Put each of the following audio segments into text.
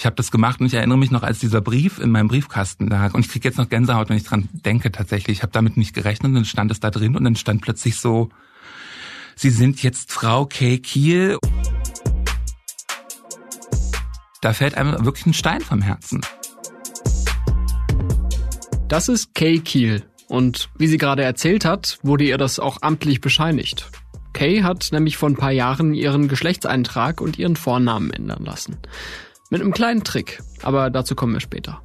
Ich habe das gemacht und ich erinnere mich noch, als dieser Brief in meinem Briefkasten lag. Und ich kriege jetzt noch Gänsehaut, wenn ich dran denke tatsächlich. Ich habe damit nicht gerechnet und dann stand es da drin und dann stand plötzlich so, Sie sind jetzt Frau Kay Kiel. Da fällt einem wirklich ein Stein vom Herzen. Das ist Kay Kiel. Und wie sie gerade erzählt hat, wurde ihr das auch amtlich bescheinigt. Kay hat nämlich vor ein paar Jahren ihren Geschlechtseintrag und ihren Vornamen ändern lassen. Mit einem kleinen Trick, aber dazu kommen wir später.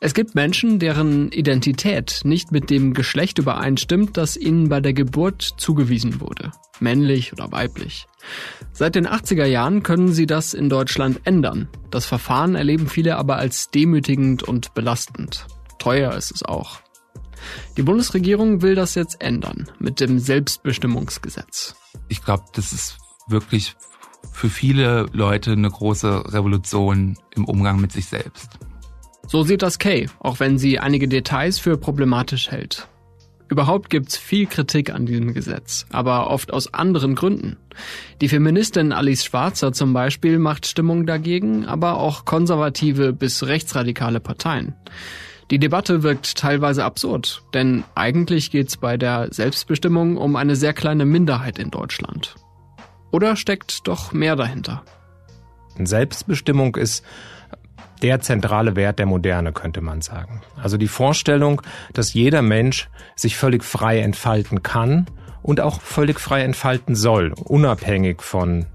Es gibt Menschen, deren Identität nicht mit dem Geschlecht übereinstimmt, das ihnen bei der Geburt zugewiesen wurde, männlich oder weiblich. Seit den 80er Jahren können sie das in Deutschland ändern. Das Verfahren erleben viele aber als demütigend und belastend. Teuer ist es auch. Die Bundesregierung will das jetzt ändern mit dem Selbstbestimmungsgesetz. Ich glaube, das ist wirklich für viele Leute eine große Revolution im Umgang mit sich selbst. So sieht das Kay, auch wenn sie einige Details für problematisch hält. Überhaupt gibt's viel Kritik an diesem Gesetz, aber oft aus anderen Gründen. Die Feministin Alice Schwarzer zum Beispiel macht Stimmung dagegen, aber auch konservative bis rechtsradikale Parteien. Die Debatte wirkt teilweise absurd, denn eigentlich geht's bei der Selbstbestimmung um eine sehr kleine Minderheit in Deutschland. Oder steckt doch mehr dahinter? Selbstbestimmung ist der zentrale Wert der Moderne, könnte man sagen. Also die Vorstellung, dass jeder Mensch sich völlig frei entfalten kann und auch völlig frei entfalten soll, unabhängig von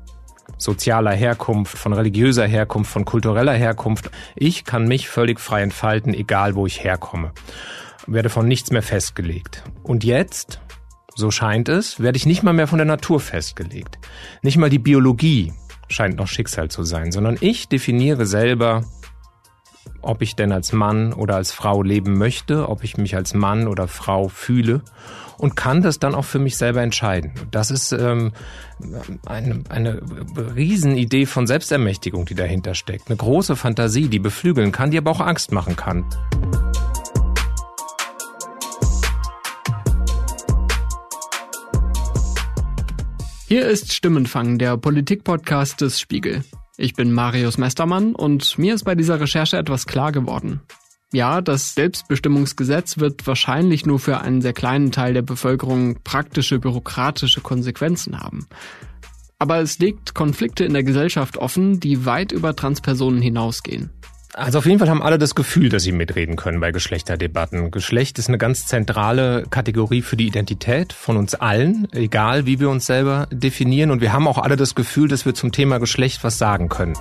sozialer Herkunft, von religiöser Herkunft, von kultureller Herkunft. Ich kann mich völlig frei entfalten, egal wo ich herkomme. Werde von nichts mehr festgelegt. Und jetzt, so scheint es, werde ich nicht mal mehr von der Natur festgelegt. Nicht mal die Biologie scheint noch Schicksal zu sein, sondern ich definiere selber, ob ich denn als Mann oder als Frau leben möchte, ob ich mich als Mann oder Frau fühle und kann das dann auch für mich selber entscheiden. Das ist ähm, eine, eine Riesenidee von Selbstermächtigung, die dahinter steckt. Eine große Fantasie, die beflügeln kann, die aber auch Angst machen kann. Hier ist Stimmenfang, der Politikpodcast des Spiegel. Ich bin Marius Mestermann und mir ist bei dieser Recherche etwas klar geworden. Ja, das Selbstbestimmungsgesetz wird wahrscheinlich nur für einen sehr kleinen Teil der Bevölkerung praktische bürokratische Konsequenzen haben. Aber es legt Konflikte in der Gesellschaft offen, die weit über Transpersonen hinausgehen. Also auf jeden Fall haben alle das Gefühl, dass sie mitreden können bei Geschlechterdebatten. Geschlecht ist eine ganz zentrale Kategorie für die Identität von uns allen, egal wie wir uns selber definieren. Und wir haben auch alle das Gefühl, dass wir zum Thema Geschlecht was sagen können.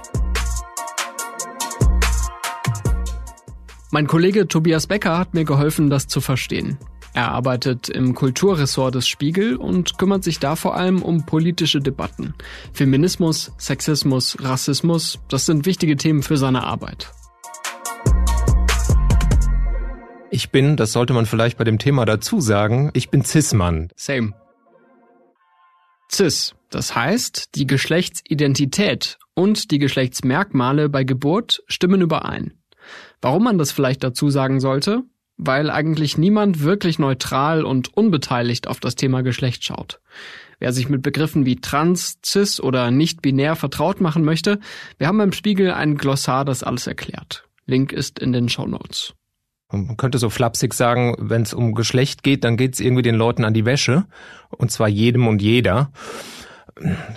Mein Kollege Tobias Becker hat mir geholfen, das zu verstehen. Er arbeitet im Kulturressort des Spiegel und kümmert sich da vor allem um politische Debatten. Feminismus, Sexismus, Rassismus, das sind wichtige Themen für seine Arbeit. Ich bin, das sollte man vielleicht bei dem Thema dazu sagen, ich bin Cis-Mann. Same. Cis, das heißt, die Geschlechtsidentität und die Geschlechtsmerkmale bei Geburt stimmen überein. Warum man das vielleicht dazu sagen sollte? Weil eigentlich niemand wirklich neutral und unbeteiligt auf das Thema Geschlecht schaut. Wer sich mit Begriffen wie trans, cis oder nicht binär vertraut machen möchte, wir haben beim Spiegel ein Glossar, das alles erklärt. Link ist in den Show Notes. Man könnte so flapsig sagen, wenn es um Geschlecht geht, dann geht es irgendwie den Leuten an die Wäsche. Und zwar jedem und jeder.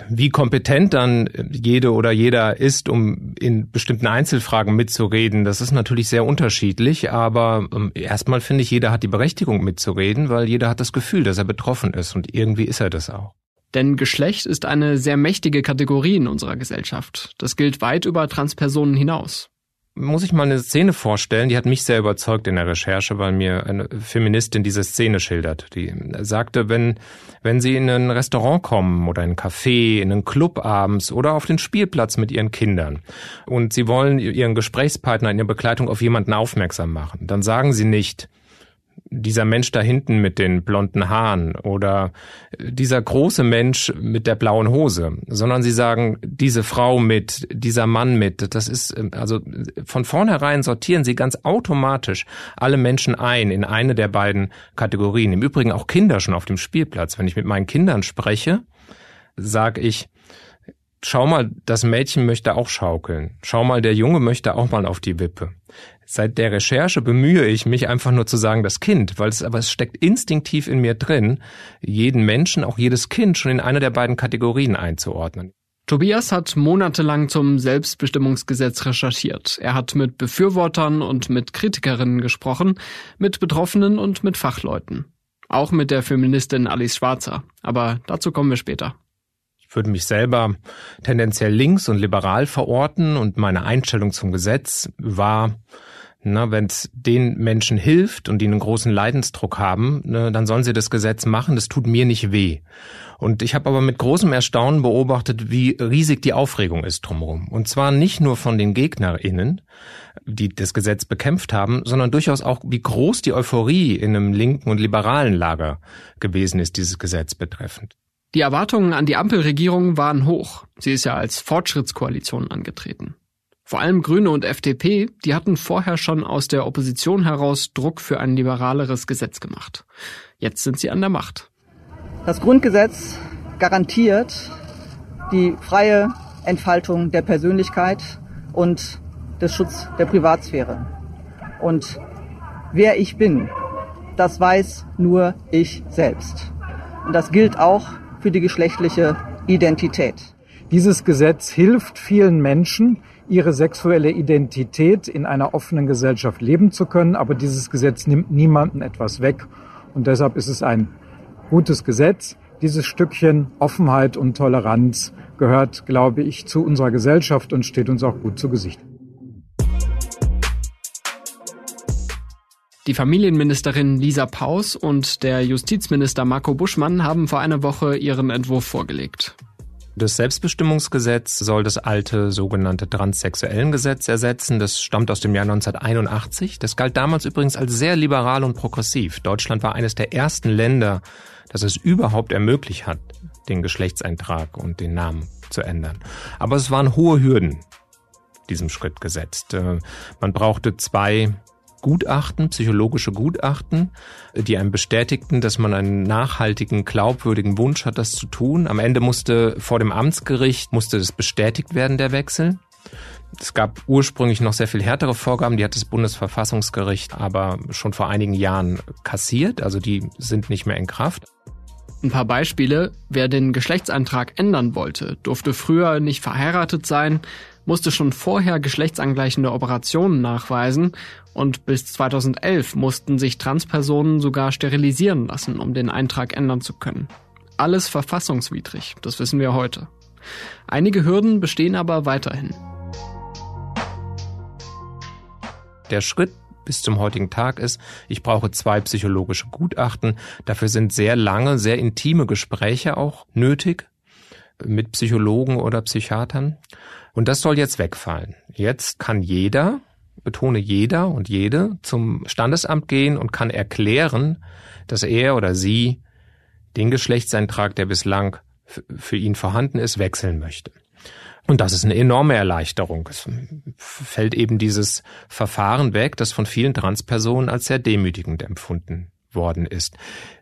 Wie kompetent dann jede oder jeder ist, um in bestimmten Einzelfragen mitzureden, das ist natürlich sehr unterschiedlich. Aber ähm, erstmal finde ich, jeder hat die Berechtigung mitzureden, weil jeder hat das Gefühl, dass er betroffen ist. Und irgendwie ist er das auch. Denn Geschlecht ist eine sehr mächtige Kategorie in unserer Gesellschaft. Das gilt weit über Transpersonen hinaus muss ich mal eine Szene vorstellen, die hat mich sehr überzeugt in der Recherche, weil mir eine Feministin diese Szene schildert. Die sagte, wenn, wenn sie in ein Restaurant kommen oder in ein Café, in einen Club abends oder auf den Spielplatz mit ihren Kindern und sie wollen ihren Gesprächspartner in der Begleitung auf jemanden aufmerksam machen, dann sagen sie nicht, dieser Mensch da hinten mit den blonden Haaren oder dieser große Mensch mit der blauen Hose, sondern sie sagen, diese Frau mit, dieser Mann mit, das ist, also von vornherein sortieren sie ganz automatisch alle Menschen ein in eine der beiden Kategorien. Im Übrigen auch Kinder schon auf dem Spielplatz. Wenn ich mit meinen Kindern spreche, sage ich, Schau mal, das Mädchen möchte auch schaukeln. Schau mal, der Junge möchte auch mal auf die Wippe. Seit der Recherche bemühe ich mich einfach nur zu sagen, das Kind, weil es aber es steckt instinktiv in mir drin, jeden Menschen, auch jedes Kind schon in eine der beiden Kategorien einzuordnen. Tobias hat monatelang zum Selbstbestimmungsgesetz recherchiert. Er hat mit Befürwortern und mit Kritikerinnen gesprochen, mit Betroffenen und mit Fachleuten. Auch mit der Feministin Alice Schwarzer. Aber dazu kommen wir später. Ich würde mich selber tendenziell links und liberal verorten und meine Einstellung zum Gesetz war, na, wenn es den Menschen hilft und die einen großen Leidensdruck haben, ne, dann sollen sie das Gesetz machen. Das tut mir nicht weh. Und ich habe aber mit großem Erstaunen beobachtet, wie riesig die Aufregung ist drumherum. Und zwar nicht nur von den GegnerInnen, die das Gesetz bekämpft haben, sondern durchaus auch, wie groß die Euphorie in einem linken und liberalen Lager gewesen ist, dieses Gesetz betreffend. Die Erwartungen an die Ampelregierung waren hoch. Sie ist ja als Fortschrittskoalition angetreten. Vor allem Grüne und FDP, die hatten vorher schon aus der Opposition heraus Druck für ein liberaleres Gesetz gemacht. Jetzt sind sie an der Macht. Das Grundgesetz garantiert die freie Entfaltung der Persönlichkeit und des Schutz der Privatsphäre. Und wer ich bin, das weiß nur ich selbst. Und das gilt auch für die geschlechtliche Identität. Dieses Gesetz hilft vielen Menschen, ihre sexuelle Identität in einer offenen Gesellschaft leben zu können, aber dieses Gesetz nimmt niemanden etwas weg. Und deshalb ist es ein gutes Gesetz. Dieses Stückchen Offenheit und Toleranz gehört, glaube ich, zu unserer Gesellschaft und steht uns auch gut zu Gesicht. Die Familienministerin Lisa Paus und der Justizminister Marco Buschmann haben vor einer Woche ihren Entwurf vorgelegt. Das Selbstbestimmungsgesetz soll das alte sogenannte Transsexuellengesetz ersetzen. Das stammt aus dem Jahr 1981. Das galt damals übrigens als sehr liberal und progressiv. Deutschland war eines der ersten Länder, dass es überhaupt ermöglicht hat, den Geschlechtseintrag und den Namen zu ändern. Aber es waren hohe Hürden diesem Schritt gesetzt. Äh, man brauchte zwei Gutachten, psychologische Gutachten, die einem bestätigten, dass man einen nachhaltigen, glaubwürdigen Wunsch hat, das zu tun. Am Ende musste vor dem Amtsgericht musste das bestätigt werden, der Wechsel. Es gab ursprünglich noch sehr viel härtere Vorgaben, die hat das Bundesverfassungsgericht aber schon vor einigen Jahren kassiert, also die sind nicht mehr in Kraft. Ein paar Beispiele. Wer den Geschlechtsantrag ändern wollte, durfte früher nicht verheiratet sein, musste schon vorher geschlechtsangleichende Operationen nachweisen und bis 2011 mussten sich Transpersonen sogar sterilisieren lassen, um den Eintrag ändern zu können. Alles verfassungswidrig, das wissen wir heute. Einige Hürden bestehen aber weiterhin. Der Schritt bis zum heutigen Tag ist, ich brauche zwei psychologische Gutachten. Dafür sind sehr lange, sehr intime Gespräche auch nötig mit Psychologen oder Psychiatern. Und das soll jetzt wegfallen. Jetzt kann jeder, betone jeder und jede, zum Standesamt gehen und kann erklären, dass er oder sie den Geschlechtseintrag, der bislang für ihn vorhanden ist, wechseln möchte. Und das ist eine enorme Erleichterung. Es fällt eben dieses Verfahren weg, das von vielen Transpersonen als sehr demütigend empfunden worden ist.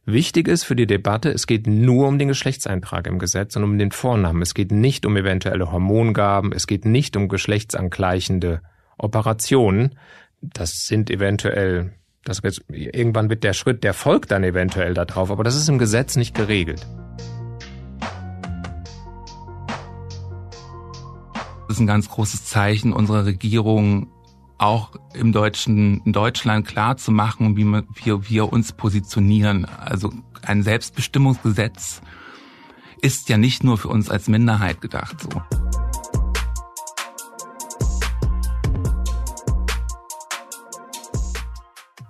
Wichtig ist für die Debatte, es geht nur um den Geschlechtseintrag im Gesetz und um den Vornamen. Es geht nicht um eventuelle Hormongaben, es geht nicht um geschlechtsangleichende Operationen. Das sind eventuell, das, irgendwann wird der Schritt, der folgt dann eventuell darauf, aber das ist im Gesetz nicht geregelt. Das ist ein ganz großes Zeichen unserer Regierung, auch im deutschen, in Deutschland klar zu machen, wie wir, wir uns positionieren. Also ein Selbstbestimmungsgesetz ist ja nicht nur für uns als Minderheit gedacht so.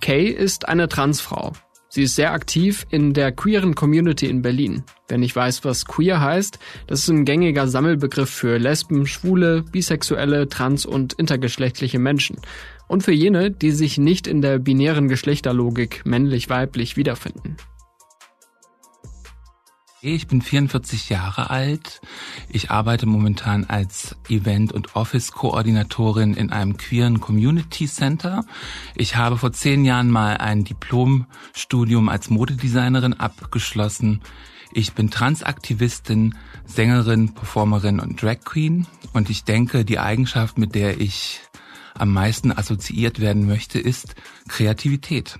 Kay ist eine Transfrau. Sie ist sehr aktiv in der queeren Community in Berlin. Wer nicht weiß, was queer heißt, das ist ein gängiger Sammelbegriff für Lesben, Schwule, Bisexuelle, Trans- und intergeschlechtliche Menschen. Und für jene, die sich nicht in der binären Geschlechterlogik männlich-weiblich wiederfinden. Ich bin 44 Jahre alt. Ich arbeite momentan als Event- und Office-Koordinatorin in einem queeren Community Center. Ich habe vor zehn Jahren mal ein Diplomstudium als Modedesignerin abgeschlossen. Ich bin Transaktivistin Sängerin, Performerin und Drag Queen. Und ich denke, die Eigenschaft, mit der ich am meisten assoziiert werden möchte, ist Kreativität.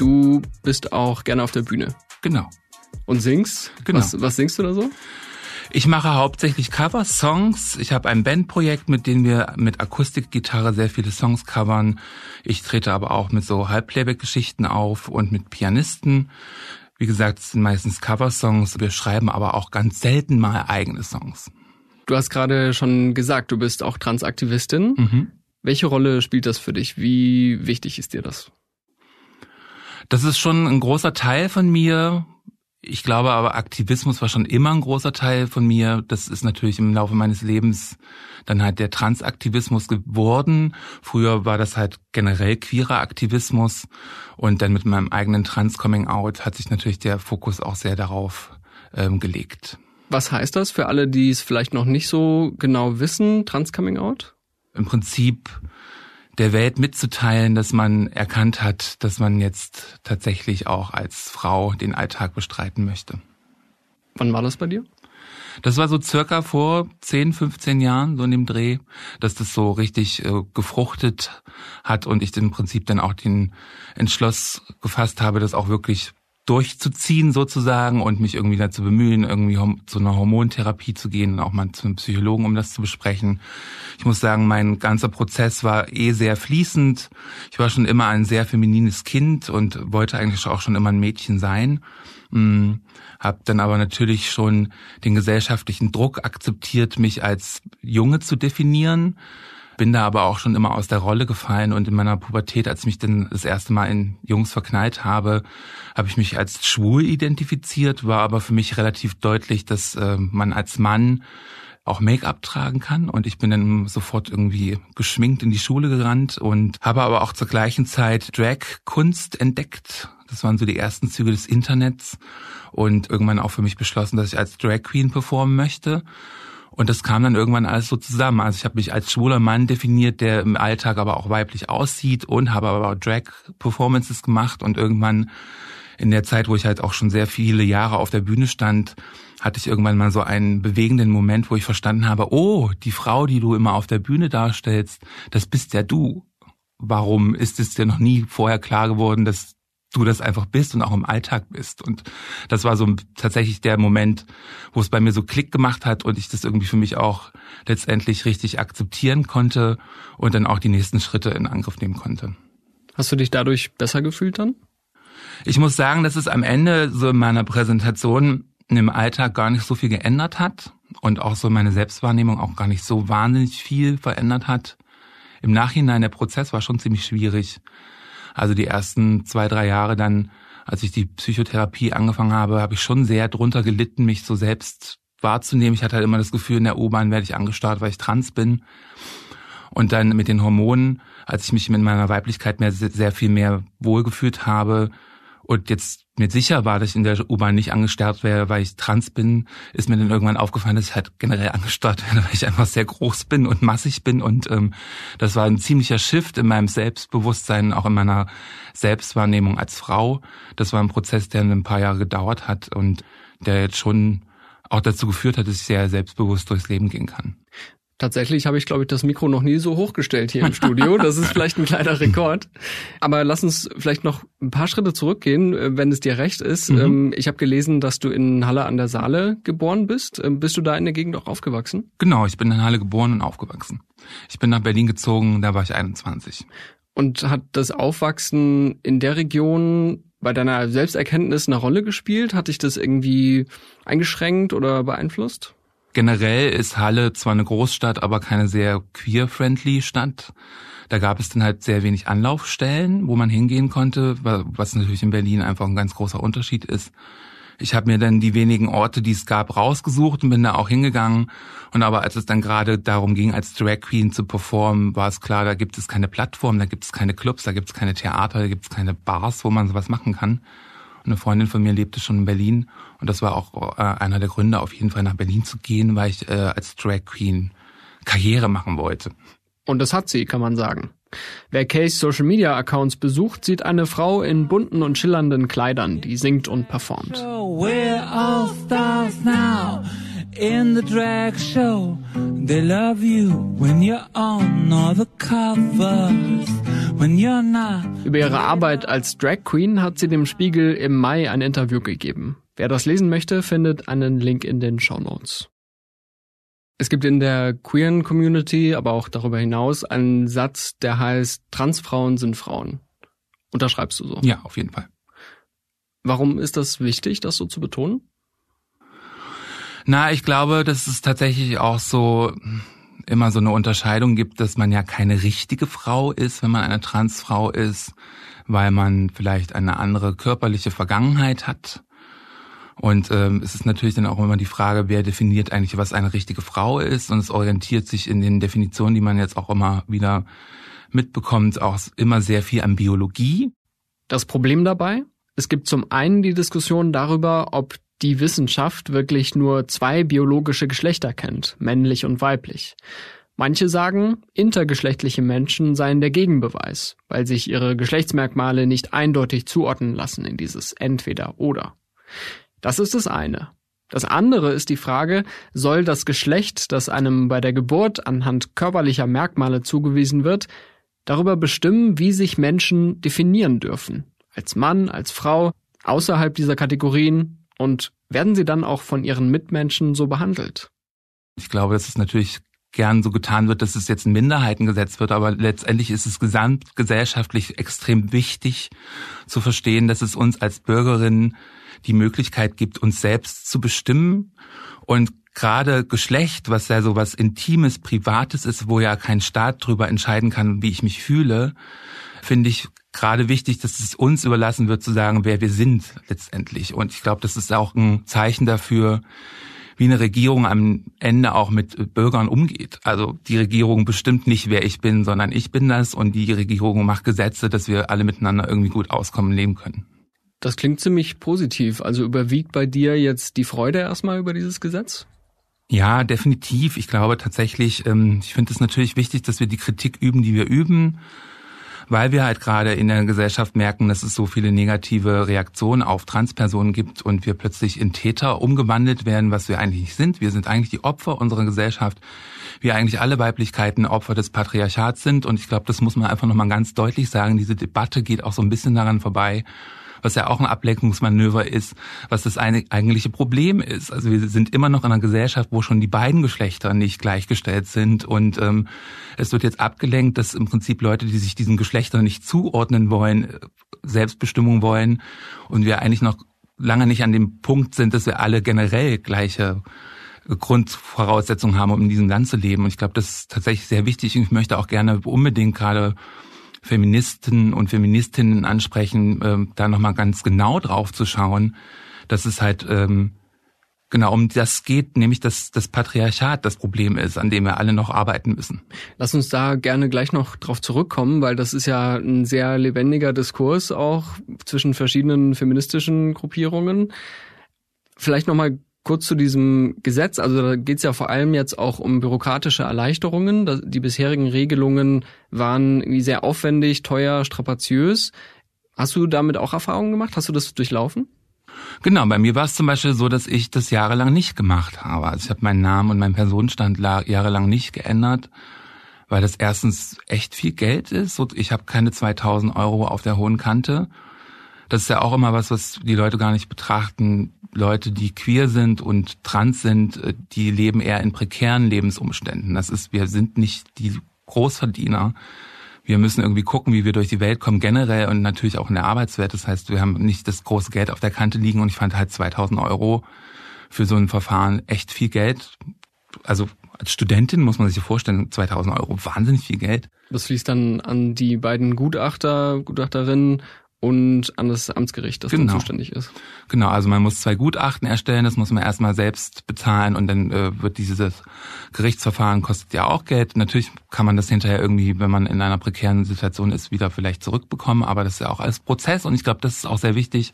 Du bist auch gerne auf der Bühne. Genau. Und singst? Genau. Was, was singst du da so? Ich mache hauptsächlich Cover-Songs. Ich habe ein Bandprojekt, mit dem wir mit Akustikgitarre sehr viele Songs covern. Ich trete aber auch mit so Halbplayback-Geschichten auf und mit Pianisten. Wie gesagt, es sind meistens Cover-Songs. Wir schreiben aber auch ganz selten mal eigene Songs. Du hast gerade schon gesagt, du bist auch Transaktivistin. Mhm. Welche Rolle spielt das für dich? Wie wichtig ist dir das? Das ist schon ein großer Teil von mir. Ich glaube aber, Aktivismus war schon immer ein großer Teil von mir. Das ist natürlich im Laufe meines Lebens dann halt der Transaktivismus geworden. Früher war das halt generell queerer Aktivismus. Und dann mit meinem eigenen Trans-Coming-out hat sich natürlich der Fokus auch sehr darauf ähm, gelegt. Was heißt das für alle, die es vielleicht noch nicht so genau wissen, Trans-Coming-out? Im Prinzip der Welt mitzuteilen, dass man erkannt hat, dass man jetzt tatsächlich auch als Frau den Alltag bestreiten möchte. Wann war das bei dir? Das war so circa vor 10, 15 Jahren, so in dem Dreh, dass das so richtig äh, gefruchtet hat und ich im Prinzip dann auch den Entschluss gefasst habe, das auch wirklich durchzuziehen sozusagen und mich irgendwie dazu bemühen, irgendwie zu einer Hormontherapie zu gehen und auch mal zu einem Psychologen, um das zu besprechen. Ich muss sagen, mein ganzer Prozess war eh sehr fließend. Ich war schon immer ein sehr feminines Kind und wollte eigentlich auch schon immer ein Mädchen sein. Hm, hab dann aber natürlich schon den gesellschaftlichen Druck akzeptiert, mich als Junge zu definieren bin da aber auch schon immer aus der Rolle gefallen und in meiner Pubertät, als ich mich dann das erste Mal in Jungs verknallt habe, habe ich mich als schwul identifiziert, war aber für mich relativ deutlich, dass äh, man als Mann auch Make-up tragen kann. Und ich bin dann sofort irgendwie geschminkt in die Schule gerannt und habe aber auch zur gleichen Zeit Drag-Kunst entdeckt. Das waren so die ersten Züge des Internets. Und irgendwann auch für mich beschlossen, dass ich als Drag Queen performen möchte und das kam dann irgendwann alles so zusammen. Also ich habe mich als schwuler Mann definiert, der im Alltag aber auch weiblich aussieht und habe aber auch Drag-Performances gemacht und irgendwann in der Zeit, wo ich halt auch schon sehr viele Jahre auf der Bühne stand, hatte ich irgendwann mal so einen bewegenden Moment, wo ich verstanden habe, oh, die Frau, die du immer auf der Bühne darstellst, das bist ja du. Warum ist es dir noch nie vorher klar geworden, dass du das einfach bist und auch im Alltag bist. Und das war so tatsächlich der Moment, wo es bei mir so Klick gemacht hat und ich das irgendwie für mich auch letztendlich richtig akzeptieren konnte und dann auch die nächsten Schritte in Angriff nehmen konnte. Hast du dich dadurch besser gefühlt dann? Ich muss sagen, dass es am Ende so in meiner Präsentation im Alltag gar nicht so viel geändert hat und auch so meine Selbstwahrnehmung auch gar nicht so wahnsinnig viel verändert hat. Im Nachhinein, der Prozess war schon ziemlich schwierig also die ersten zwei, drei Jahre dann, als ich die Psychotherapie angefangen habe, habe ich schon sehr drunter gelitten, mich so selbst wahrzunehmen. Ich hatte halt immer das Gefühl, in der U-Bahn werde ich angestarrt, weil ich trans bin. Und dann mit den Hormonen, als ich mich mit meiner Weiblichkeit mehr, sehr viel mehr wohlgefühlt habe, und jetzt mir sicher war, dass ich in der U-Bahn nicht angestarrt wäre, weil ich trans bin, ist mir dann irgendwann aufgefallen, dass ich halt generell angestarrt werde, weil ich einfach sehr groß bin und massig bin. Und ähm, das war ein ziemlicher Shift in meinem Selbstbewusstsein, auch in meiner Selbstwahrnehmung als Frau. Das war ein Prozess, der ein paar Jahre gedauert hat und der jetzt schon auch dazu geführt hat, dass ich sehr selbstbewusst durchs Leben gehen kann. Tatsächlich habe ich, glaube ich, das Mikro noch nie so hochgestellt hier im Studio. Das ist vielleicht ein kleiner Rekord. Aber lass uns vielleicht noch ein paar Schritte zurückgehen, äh, wenn es dir recht ist. Mhm. Ähm, ich habe gelesen, dass du in Halle an der Saale geboren bist. Ähm, bist du da in der Gegend auch aufgewachsen? Genau, ich bin in Halle geboren und aufgewachsen. Ich bin nach Berlin gezogen, da war ich 21. Und hat das Aufwachsen in der Region bei deiner Selbsterkenntnis eine Rolle gespielt? Hat dich das irgendwie eingeschränkt oder beeinflusst? Generell ist Halle zwar eine Großstadt, aber keine sehr queer-friendly Stadt. Da gab es dann halt sehr wenig Anlaufstellen, wo man hingehen konnte, was natürlich in Berlin einfach ein ganz großer Unterschied ist. Ich habe mir dann die wenigen Orte, die es gab, rausgesucht und bin da auch hingegangen. Und aber als es dann gerade darum ging, als Drag Queen zu performen, war es klar, da gibt es keine Plattform, da gibt es keine Clubs, da gibt es keine Theater, da gibt es keine Bars, wo man sowas machen kann. Eine Freundin von mir lebte schon in Berlin und das war auch äh, einer der Gründe, auf jeden Fall nach Berlin zu gehen, weil ich äh, als Drag Queen Karriere machen wollte. Und das hat sie, kann man sagen. Wer Kays Social Media Accounts besucht, sieht eine Frau in bunten und schillernden Kleidern, die singt und performt. We're all stars now in the drag show. They love you when you're on all the covers. Über ihre Arbeit als Drag Queen hat sie dem Spiegel im Mai ein Interview gegeben. Wer das lesen möchte, findet einen Link in den Show Notes. Es gibt in der queeren Community, aber auch darüber hinaus, einen Satz, der heißt, Transfrauen sind Frauen. Unterschreibst du so? Ja, auf jeden Fall. Warum ist das wichtig, das so zu betonen? Na, ich glaube, dass es tatsächlich auch so immer so eine Unterscheidung gibt, dass man ja keine richtige Frau ist, wenn man eine Transfrau ist, weil man vielleicht eine andere körperliche Vergangenheit hat und ähm, es ist natürlich dann auch immer die Frage, wer definiert eigentlich, was eine richtige Frau ist. Und es orientiert sich in den Definitionen, die man jetzt auch immer wieder mitbekommt, auch immer sehr viel an Biologie. Das Problem dabei? Es gibt zum einen die Diskussion darüber, ob die Wissenschaft wirklich nur zwei biologische Geschlechter kennt, männlich und weiblich. Manche sagen, intergeschlechtliche Menschen seien der Gegenbeweis, weil sich ihre Geschlechtsmerkmale nicht eindeutig zuordnen lassen in dieses entweder oder. Das ist das eine. Das andere ist die Frage, soll das Geschlecht, das einem bei der Geburt anhand körperlicher Merkmale zugewiesen wird, darüber bestimmen, wie sich Menschen definieren dürfen? Als Mann, als Frau, außerhalb dieser Kategorien und werden sie dann auch von ihren Mitmenschen so behandelt? Ich glaube, dass es natürlich gern so getan wird, dass es jetzt ein Minderheitengesetz wird, aber letztendlich ist es gesamtgesellschaftlich extrem wichtig zu verstehen, dass es uns als Bürgerinnen die Möglichkeit gibt, uns selbst zu bestimmen. Und gerade Geschlecht, was ja so was Intimes, Privates ist, wo ja kein Staat drüber entscheiden kann, wie ich mich fühle, finde ich gerade wichtig, dass es uns überlassen wird zu sagen, wer wir sind letztendlich. Und ich glaube, das ist auch ein Zeichen dafür, wie eine Regierung am Ende auch mit Bürgern umgeht. Also die Regierung bestimmt nicht, wer ich bin, sondern ich bin das und die Regierung macht Gesetze, dass wir alle miteinander irgendwie gut auskommen, leben können. Das klingt ziemlich positiv. Also überwiegt bei dir jetzt die Freude erstmal über dieses Gesetz? Ja, definitiv. Ich glaube tatsächlich, ähm, ich finde es natürlich wichtig, dass wir die Kritik üben, die wir üben, weil wir halt gerade in der Gesellschaft merken, dass es so viele negative Reaktionen auf Transpersonen gibt und wir plötzlich in Täter umgewandelt werden, was wir eigentlich nicht sind. Wir sind eigentlich die Opfer unserer Gesellschaft. Wir eigentlich alle Weiblichkeiten Opfer des Patriarchats sind und ich glaube, das muss man einfach nochmal ganz deutlich sagen. Diese Debatte geht auch so ein bisschen daran vorbei was ja auch ein Ablenkungsmanöver ist, was das eigentliche Problem ist. Also wir sind immer noch in einer Gesellschaft, wo schon die beiden Geschlechter nicht gleichgestellt sind und ähm, es wird jetzt abgelenkt, dass im Prinzip Leute, die sich diesen Geschlechtern nicht zuordnen wollen, Selbstbestimmung wollen und wir eigentlich noch lange nicht an dem Punkt sind, dass wir alle generell gleiche Grundvoraussetzungen haben, um in diesem Land zu leben. Und ich glaube, das ist tatsächlich sehr wichtig. Und ich möchte auch gerne unbedingt gerade Feministen und Feministinnen ansprechen, ähm, da nochmal ganz genau drauf zu schauen, dass es halt ähm, genau um das geht, nämlich dass das Patriarchat das Problem ist, an dem wir alle noch arbeiten müssen. Lass uns da gerne gleich noch drauf zurückkommen, weil das ist ja ein sehr lebendiger Diskurs auch zwischen verschiedenen feministischen Gruppierungen. Vielleicht nochmal Kurz zu diesem Gesetz, also da geht es ja vor allem jetzt auch um bürokratische Erleichterungen. Die bisherigen Regelungen waren irgendwie sehr aufwendig, teuer, strapaziös. Hast du damit auch Erfahrungen gemacht? Hast du das durchlaufen? Genau, bei mir war es zum Beispiel so, dass ich das jahrelang nicht gemacht habe. Also ich habe meinen Namen und meinen Personenstand jahrelang nicht geändert, weil das erstens echt viel Geld ist. Ich habe keine 2000 Euro auf der hohen Kante. Das ist ja auch immer was, was die Leute gar nicht betrachten Leute, die queer sind und trans sind, äh, die leben eher in prekären Lebensumständen. Das ist, wir sind nicht die Großverdiener. Wir müssen irgendwie gucken, wie wir durch die Welt kommen generell und natürlich auch in der Arbeitswelt. Das heißt, wir haben nicht das große Geld auf der Kante liegen und ich fand halt 2000 Euro für so ein Verfahren echt viel Geld. Also als Studentin muss man sich vorstellen, 2000 Euro, wahnsinnig viel Geld. Das fließt dann an die beiden Gutachter, Gutachterinnen und an das Amtsgericht, das genau. zuständig ist. Genau, also man muss zwei Gutachten erstellen, das muss man erstmal selbst bezahlen und dann äh, wird dieses Gerichtsverfahren kostet ja auch Geld. Natürlich kann man das hinterher irgendwie, wenn man in einer prekären Situation ist, wieder vielleicht zurückbekommen, aber das ist ja auch alles Prozess und ich glaube, das ist auch sehr wichtig,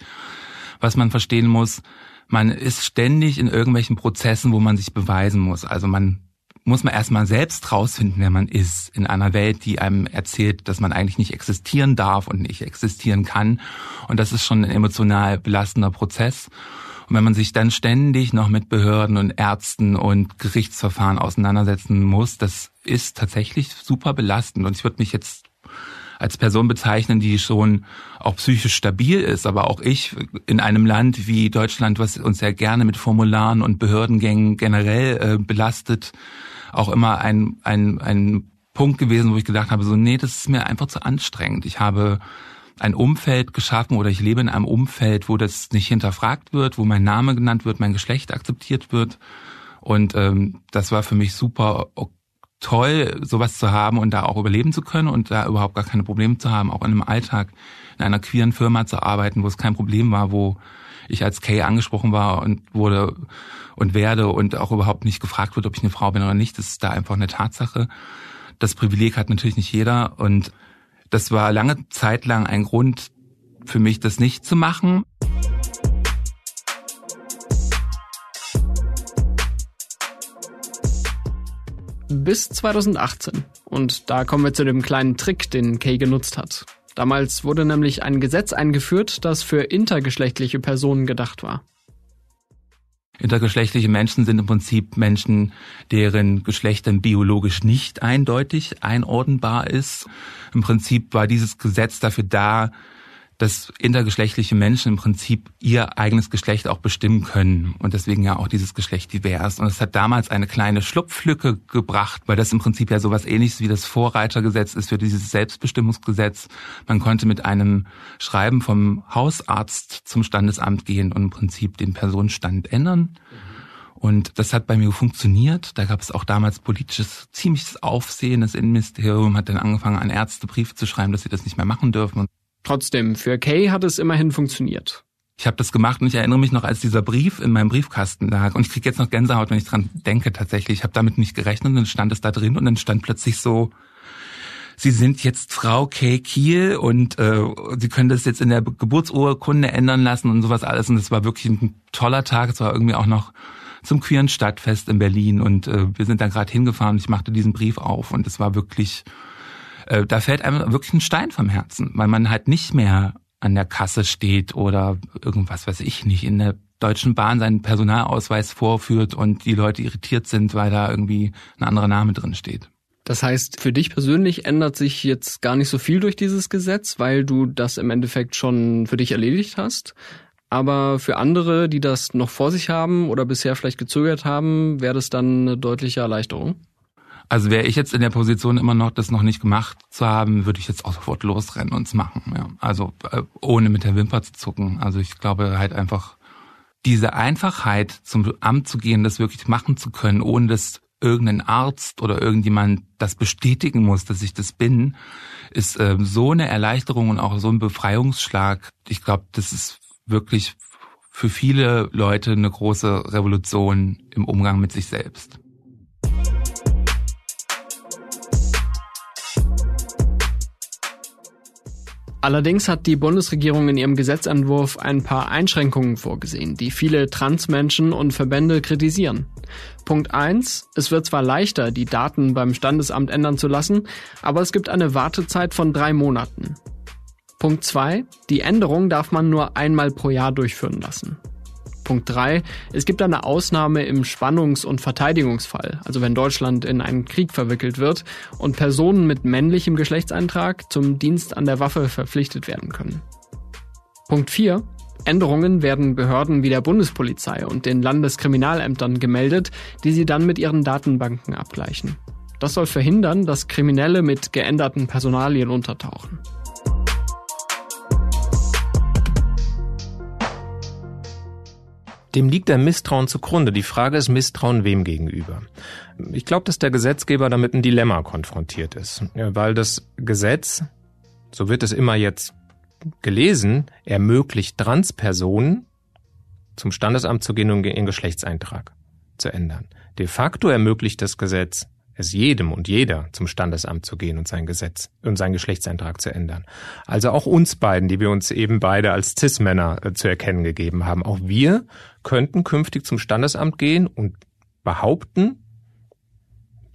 was man verstehen muss. Man ist ständig in irgendwelchen Prozessen, wo man sich beweisen muss. Also man muss man erstmal selbst rausfinden, wer man ist, in einer Welt, die einem erzählt, dass man eigentlich nicht existieren darf und nicht existieren kann. Und das ist schon ein emotional belastender Prozess. Und wenn man sich dann ständig noch mit Behörden und Ärzten und Gerichtsverfahren auseinandersetzen muss, das ist tatsächlich super belastend. Und ich würde mich jetzt als Person bezeichnen, die schon auch psychisch stabil ist, aber auch ich in einem Land wie Deutschland, was uns sehr gerne mit Formularen und Behördengängen generell äh, belastet, auch immer ein, ein, ein Punkt gewesen, wo ich gedacht habe, so, nee, das ist mir einfach zu anstrengend. Ich habe ein Umfeld geschaffen oder ich lebe in einem Umfeld, wo das nicht hinterfragt wird, wo mein Name genannt wird, mein Geschlecht akzeptiert wird. Und ähm, das war für mich super toll, sowas zu haben und da auch überleben zu können und da überhaupt gar keine Probleme zu haben, auch in einem Alltag in einer queeren Firma zu arbeiten, wo es kein Problem war, wo ich als Kay angesprochen war und wurde und werde und auch überhaupt nicht gefragt wird, ob ich eine Frau bin oder nicht. Das ist da einfach eine Tatsache. Das Privileg hat natürlich nicht jeder und das war lange Zeit lang ein Grund für mich, das nicht zu machen. Bis 2018. Und da kommen wir zu dem kleinen Trick, den Kay genutzt hat. Damals wurde nämlich ein Gesetz eingeführt, das für intergeschlechtliche Personen gedacht war. Intergeschlechtliche Menschen sind im Prinzip Menschen, deren Geschlecht dann biologisch nicht eindeutig einordnbar ist. Im Prinzip war dieses Gesetz dafür da, dass intergeschlechtliche Menschen im Prinzip ihr eigenes Geschlecht auch bestimmen können und deswegen ja auch dieses Geschlecht divers. Und es hat damals eine kleine Schlupflücke gebracht, weil das im Prinzip ja sowas ähnliches wie das Vorreitergesetz ist für dieses Selbstbestimmungsgesetz. Man konnte mit einem Schreiben vom Hausarzt zum Standesamt gehen und im Prinzip den Personenstand ändern. Und das hat bei mir funktioniert. Da gab es auch damals politisches ziemliches Aufsehen. Das Innenministerium hat dann angefangen, an Ärzte Briefe zu schreiben, dass sie das nicht mehr machen dürfen. Trotzdem, für Kay hat es immerhin funktioniert. Ich habe das gemacht und ich erinnere mich noch, als dieser Brief in meinem Briefkasten lag. Und ich kriege jetzt noch Gänsehaut, wenn ich dran denke tatsächlich. Ich habe damit nicht gerechnet und dann stand es da drin und dann stand plötzlich so, Sie sind jetzt Frau Kay Kiel und äh, Sie können das jetzt in der Geburtsurkunde ändern lassen und sowas alles. Und es war wirklich ein toller Tag. Es war irgendwie auch noch zum queeren Stadtfest in Berlin und äh, wir sind da gerade hingefahren und ich machte diesen Brief auf und es war wirklich äh, da fällt einem wirklich ein Stein vom Herzen, weil man halt nicht mehr an der Kasse steht oder irgendwas weiß ich nicht, in der Deutschen Bahn seinen Personalausweis vorführt und die Leute irritiert sind, weil da irgendwie ein anderer Name drin steht. Das heißt, für dich persönlich ändert sich jetzt gar nicht so viel durch dieses Gesetz, weil du das im Endeffekt schon für dich erledigt hast. Aber für andere, die das noch vor sich haben oder bisher vielleicht gezögert haben, wäre das dann eine deutliche Erleichterung. Also wäre ich jetzt in der Position immer noch, das noch nicht gemacht zu haben, würde ich jetzt auch sofort losrennen und es machen. Ja. Also äh, ohne mit der Wimper zu zucken. Also ich glaube halt einfach diese Einfachheit zum Amt zu gehen, das wirklich machen zu können, ohne dass irgendein Arzt oder irgendjemand das bestätigen muss, dass ich das bin, ist äh, so eine Erleichterung und auch so ein Befreiungsschlag. Ich glaube, das ist wirklich für viele Leute eine große Revolution im Umgang mit sich selbst. Allerdings hat die Bundesregierung in ihrem Gesetzentwurf ein paar Einschränkungen vorgesehen, die viele Transmenschen und Verbände kritisieren. Punkt eins: Es wird zwar leichter, die Daten beim Standesamt ändern zu lassen, aber es gibt eine Wartezeit von drei Monaten. Punkt zwei: Die Änderung darf man nur einmal pro Jahr durchführen lassen. Punkt 3. Es gibt eine Ausnahme im Spannungs- und Verteidigungsfall, also wenn Deutschland in einen Krieg verwickelt wird und Personen mit männlichem Geschlechtseintrag zum Dienst an der Waffe verpflichtet werden können. Punkt 4. Änderungen werden Behörden wie der Bundespolizei und den Landeskriminalämtern gemeldet, die sie dann mit ihren Datenbanken abgleichen. Das soll verhindern, dass Kriminelle mit geänderten Personalien untertauchen. Dem liegt der Misstrauen zugrunde. Die Frage ist Misstrauen wem gegenüber. Ich glaube, dass der Gesetzgeber damit ein Dilemma konfrontiert ist, weil das Gesetz, so wird es immer jetzt gelesen, ermöglicht Transpersonen zum Standesamt zu gehen und ihren Geschlechtseintrag zu ändern. De facto ermöglicht das Gesetz es jedem und jeder zum Standesamt zu gehen und sein Gesetz und seinen Geschlechtseintrag zu ändern. Also auch uns beiden, die wir uns eben beide als Cis-Männer äh, zu erkennen gegeben haben. Auch wir könnten künftig zum Standesamt gehen und behaupten,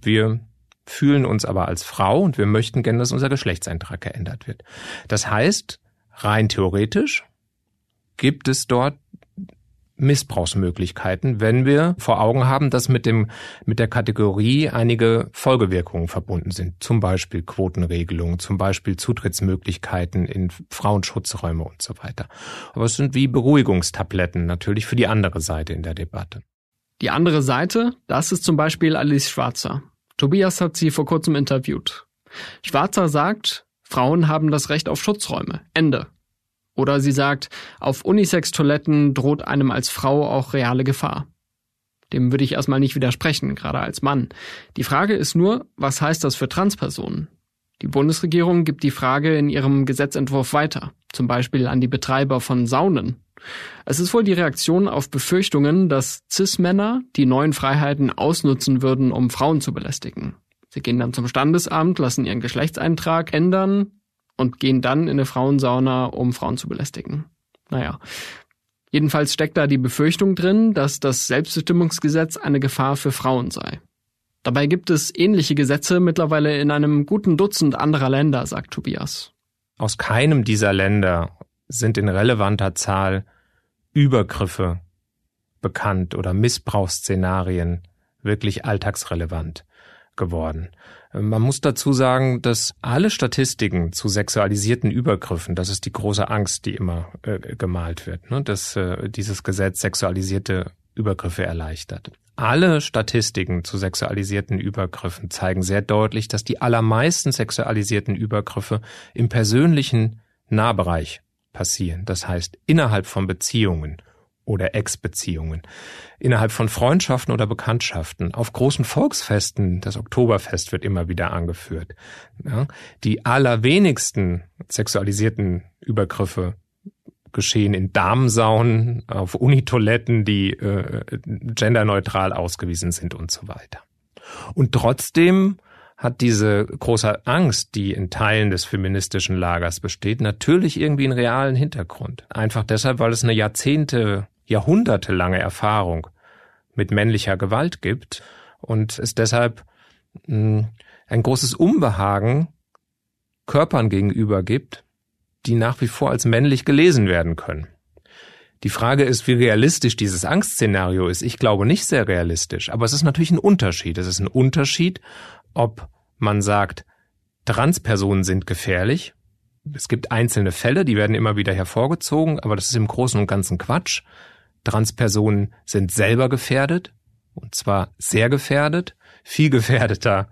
Wir fühlen uns aber als Frau und wir möchten gerne, dass unser Geschlechtseintrag geändert wird. Das heißt, rein theoretisch gibt es dort Missbrauchsmöglichkeiten, wenn wir vor Augen haben, dass mit dem, mit der Kategorie einige Folgewirkungen verbunden sind. Zum Beispiel Quotenregelungen, zum Beispiel Zutrittsmöglichkeiten in Frauenschutzräume und so weiter. Aber es sind wie Beruhigungstabletten natürlich für die andere Seite in der Debatte. Die andere Seite, das ist zum Beispiel Alice Schwarzer. Tobias hat sie vor kurzem interviewt. Schwarzer sagt, Frauen haben das Recht auf Schutzräume. Ende. Oder sie sagt, auf Unisex-Toiletten droht einem als Frau auch reale Gefahr. Dem würde ich erstmal nicht widersprechen, gerade als Mann. Die Frage ist nur, was heißt das für Transpersonen? Die Bundesregierung gibt die Frage in ihrem Gesetzentwurf weiter, zum Beispiel an die Betreiber von Saunen. Es ist wohl die Reaktion auf Befürchtungen, dass Cis-Männer die neuen Freiheiten ausnutzen würden, um Frauen zu belästigen. Sie gehen dann zum Standesamt, lassen ihren Geschlechtseintrag ändern, und gehen dann in eine Frauensauna, um Frauen zu belästigen. Naja. Jedenfalls steckt da die Befürchtung drin, dass das Selbstbestimmungsgesetz eine Gefahr für Frauen sei. Dabei gibt es ähnliche Gesetze mittlerweile in einem guten Dutzend anderer Länder, sagt Tobias. Aus keinem dieser Länder sind in relevanter Zahl Übergriffe bekannt oder Missbrauchsszenarien wirklich alltagsrelevant geworden. Man muss dazu sagen, dass alle Statistiken zu sexualisierten Übergriffen, das ist die große Angst, die immer äh, gemalt wird, ne, dass äh, dieses Gesetz sexualisierte Übergriffe erleichtert. Alle Statistiken zu sexualisierten Übergriffen zeigen sehr deutlich, dass die allermeisten sexualisierten Übergriffe im persönlichen Nahbereich passieren. Das heißt, innerhalb von Beziehungen oder Ex-Beziehungen, innerhalb von Freundschaften oder Bekanntschaften, auf großen Volksfesten, das Oktoberfest wird immer wieder angeführt. Ja, die allerwenigsten sexualisierten Übergriffe geschehen in Damensaunen, auf Unitoiletten, die äh, genderneutral ausgewiesen sind und so weiter. Und trotzdem hat diese große Angst, die in Teilen des feministischen Lagers besteht, natürlich irgendwie einen realen Hintergrund. Einfach deshalb, weil es eine Jahrzehnte jahrhundertelange Erfahrung mit männlicher Gewalt gibt und es deshalb hm, ein großes Unbehagen Körpern gegenüber gibt, die nach wie vor als männlich gelesen werden können. Die Frage ist, wie realistisch dieses Angstszenario ist. Ich glaube nicht sehr realistisch, aber es ist natürlich ein Unterschied. Es ist ein Unterschied, ob man sagt, Transpersonen sind gefährlich. Es gibt einzelne Fälle, die werden immer wieder hervorgezogen, aber das ist im Großen und Ganzen Quatsch. Transpersonen sind selber gefährdet, und zwar sehr gefährdet, viel gefährdeter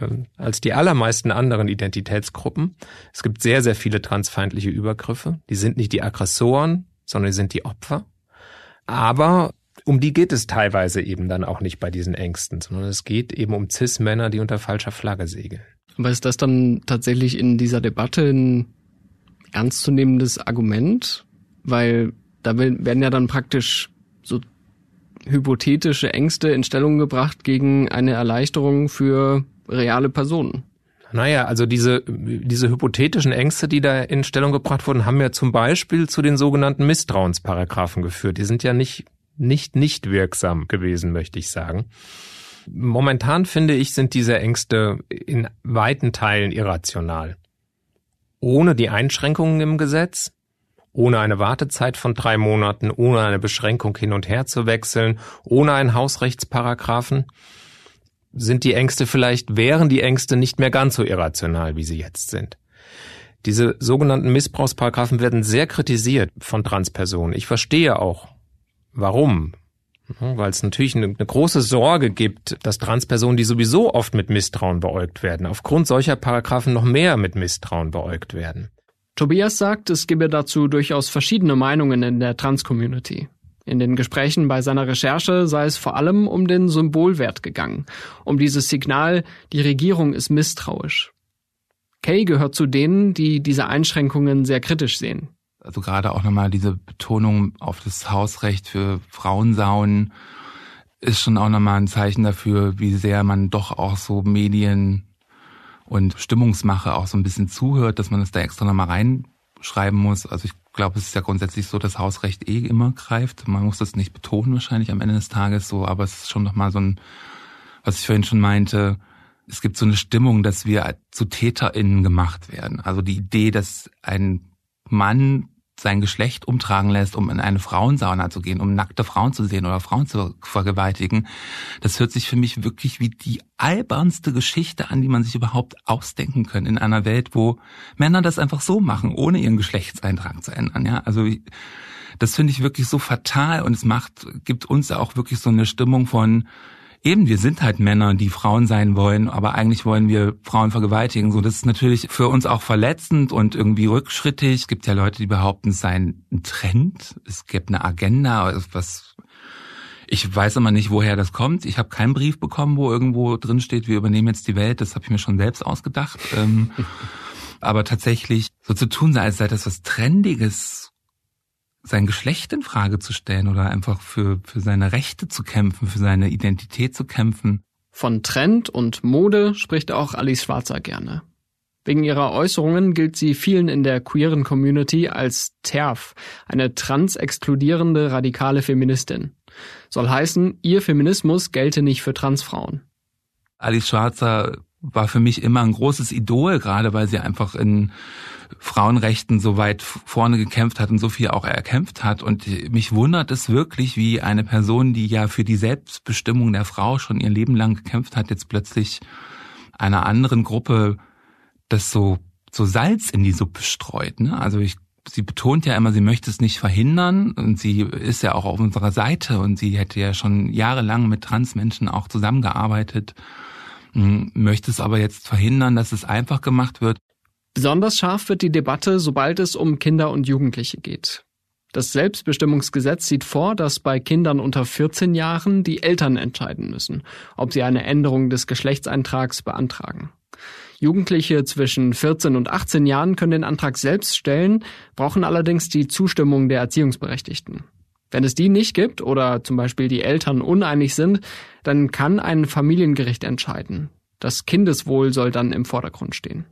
äh, als die allermeisten anderen Identitätsgruppen. Es gibt sehr, sehr viele transfeindliche Übergriffe. Die sind nicht die Aggressoren, sondern die sind die Opfer. Aber um die geht es teilweise eben dann auch nicht bei diesen Ängsten, sondern es geht eben um Cis-Männer, die unter falscher Flagge segeln. Aber ist das dann tatsächlich in dieser Debatte ein ernstzunehmendes Argument? Weil da werden ja dann praktisch so hypothetische Ängste in Stellung gebracht gegen eine Erleichterung für reale Personen. Naja, also diese, diese hypothetischen Ängste, die da in Stellung gebracht wurden, haben ja zum Beispiel zu den sogenannten Misstrauensparagraphen geführt. Die sind ja nicht, nicht, nicht wirksam gewesen, möchte ich sagen. Momentan finde ich, sind diese Ängste in weiten Teilen irrational. Ohne die Einschränkungen im Gesetz ohne eine Wartezeit von drei Monaten, ohne eine Beschränkung hin und her zu wechseln, ohne einen Hausrechtsparagraphen, sind die Ängste vielleicht, wären die Ängste nicht mehr ganz so irrational, wie sie jetzt sind. Diese sogenannten Missbrauchsparagraphen werden sehr kritisiert von Transpersonen. Ich verstehe auch, warum. Weil es natürlich eine, eine, große Sorge gibt, dass Transpersonen, die sowieso oft mit Misstrauen beäugt werden, aufgrund solcher Paragraphen noch mehr mit Misstrauen beäugt werden. Tobias sagt, es gebe dazu durchaus verschiedene Meinungen in der Trans-Community. In den Gesprächen bei seiner Recherche sei es vor allem um den Symbolwert gegangen, um dieses Signal, die Regierung ist misstrauisch. Kay gehört zu denen, die diese Einschränkungen sehr kritisch sehen. Also gerade auch nochmal diese Betonung auf das Hausrecht für Frauensauen ist schon auch nochmal ein Zeichen dafür, wie sehr man doch auch so Medien und Stimmungsmache auch so ein bisschen zuhört, dass man es da extra nochmal reinschreiben muss. Also ich glaube, es ist ja grundsätzlich so, dass Hausrecht eh immer greift. Man muss das nicht betonen wahrscheinlich am Ende des Tages so, aber es ist schon nochmal so ein, was ich vorhin schon meinte, es gibt so eine Stimmung, dass wir zu TäterInnen gemacht werden. Also die Idee, dass ein Mann sein Geschlecht umtragen lässt, um in eine Frauensauna zu gehen, um nackte Frauen zu sehen oder Frauen zu vergewaltigen, das hört sich für mich wirklich wie die albernste Geschichte an, die man sich überhaupt ausdenken kann in einer Welt, wo Männer das einfach so machen, ohne ihren Geschlechtseintrag zu ändern. Ja, also das finde ich wirklich so fatal und es macht, gibt uns auch wirklich so eine Stimmung von eben, wir sind halt Männer, die Frauen sein wollen, aber eigentlich wollen wir Frauen vergewaltigen. So, das ist natürlich für uns auch verletzend und irgendwie rückschrittig. Es gibt ja Leute, die behaupten, es sei ein Trend. Es gibt eine Agenda, was ich weiß immer nicht, woher das kommt. Ich habe keinen Brief bekommen, wo irgendwo drin steht, wir übernehmen jetzt die Welt. Das habe ich mir schon selbst ausgedacht. Ähm, aber tatsächlich so zu tun, als sei das was Trendiges, sein Geschlecht in Frage zu stellen oder einfach für, für seine Rechte zu kämpfen, für seine Identität zu kämpfen. Von Trend und Mode spricht auch Alice Schwarzer gerne. Wegen ihrer Äußerungen gilt sie vielen in der queeren Community als TERF, eine trans-exkludierende radikale Feministin. Soll heißen, ihr Feminismus gelte nicht für Transfrauen. Alice Schwarzer war für mich immer ein großes Idol, gerade weil sie einfach in Frauenrechten so weit vorne gekämpft hat und so viel auch erkämpft hat. Und mich wundert es wirklich, wie eine Person, die ja für die Selbstbestimmung der Frau schon ihr Leben lang gekämpft hat, jetzt plötzlich einer anderen Gruppe das so, so Salz in die Suppe streut. Ne? Also ich sie betont ja immer, sie möchte es nicht verhindern und sie ist ja auch auf unserer Seite und sie hätte ja schon jahrelang mit Transmenschen auch zusammengearbeitet, möchte es aber jetzt verhindern, dass es einfach gemacht wird. Besonders scharf wird die Debatte, sobald es um Kinder und Jugendliche geht. Das Selbstbestimmungsgesetz sieht vor, dass bei Kindern unter 14 Jahren die Eltern entscheiden müssen, ob sie eine Änderung des Geschlechtseintrags beantragen. Jugendliche zwischen 14 und 18 Jahren können den Antrag selbst stellen, brauchen allerdings die Zustimmung der Erziehungsberechtigten. Wenn es die nicht gibt oder zum Beispiel die Eltern uneinig sind, dann kann ein Familiengericht entscheiden. Das Kindeswohl soll dann im Vordergrund stehen.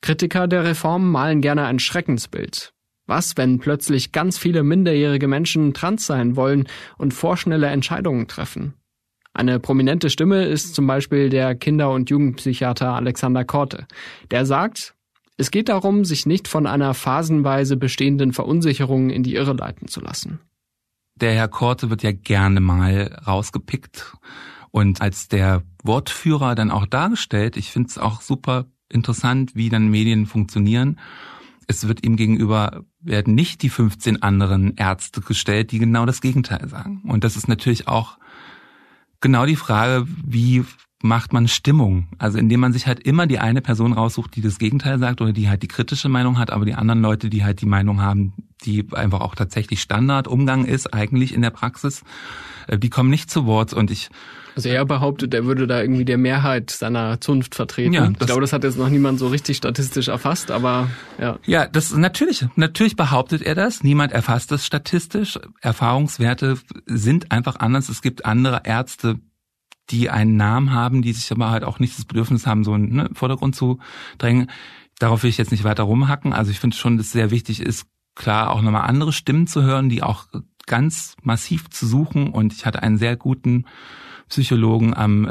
Kritiker der Reform malen gerne ein Schreckensbild. Was, wenn plötzlich ganz viele minderjährige Menschen trans sein wollen und vorschnelle Entscheidungen treffen? Eine prominente Stimme ist zum Beispiel der Kinder- und Jugendpsychiater Alexander Korte. Der sagt, es geht darum, sich nicht von einer phasenweise bestehenden Verunsicherung in die Irre leiten zu lassen. Der Herr Korte wird ja gerne mal rausgepickt und als der Wortführer dann auch dargestellt. Ich finde es auch super interessant, wie dann Medien funktionieren. Es wird ihm gegenüber werden nicht die 15 anderen Ärzte gestellt, die genau das Gegenteil sagen. Und das ist natürlich auch genau die Frage, wie macht man Stimmung? Also indem man sich halt immer die eine Person raussucht, die das Gegenteil sagt oder die halt die kritische Meinung hat, aber die anderen Leute, die halt die Meinung haben, die einfach auch tatsächlich Standardumgang ist, eigentlich in der Praxis, äh, die kommen nicht zu Wort. Und ich also er behauptet, er würde da irgendwie der Mehrheit seiner Zunft vertreten. Ja, ich glaube, das hat jetzt noch niemand so richtig statistisch erfasst, aber ja. Ja, das natürlich, natürlich behauptet er das. Niemand erfasst das statistisch. Erfahrungswerte sind einfach anders. Es gibt andere Ärzte, die einen Namen haben, die sich aber halt auch nicht das Bedürfnis haben, so einen ne, Vordergrund zu drängen. Darauf will ich jetzt nicht weiter rumhacken. Also ich finde schon, dass es sehr wichtig ist, klar auch nochmal andere Stimmen zu hören, die auch ganz massiv zu suchen. Und ich hatte einen sehr guten Psychologen am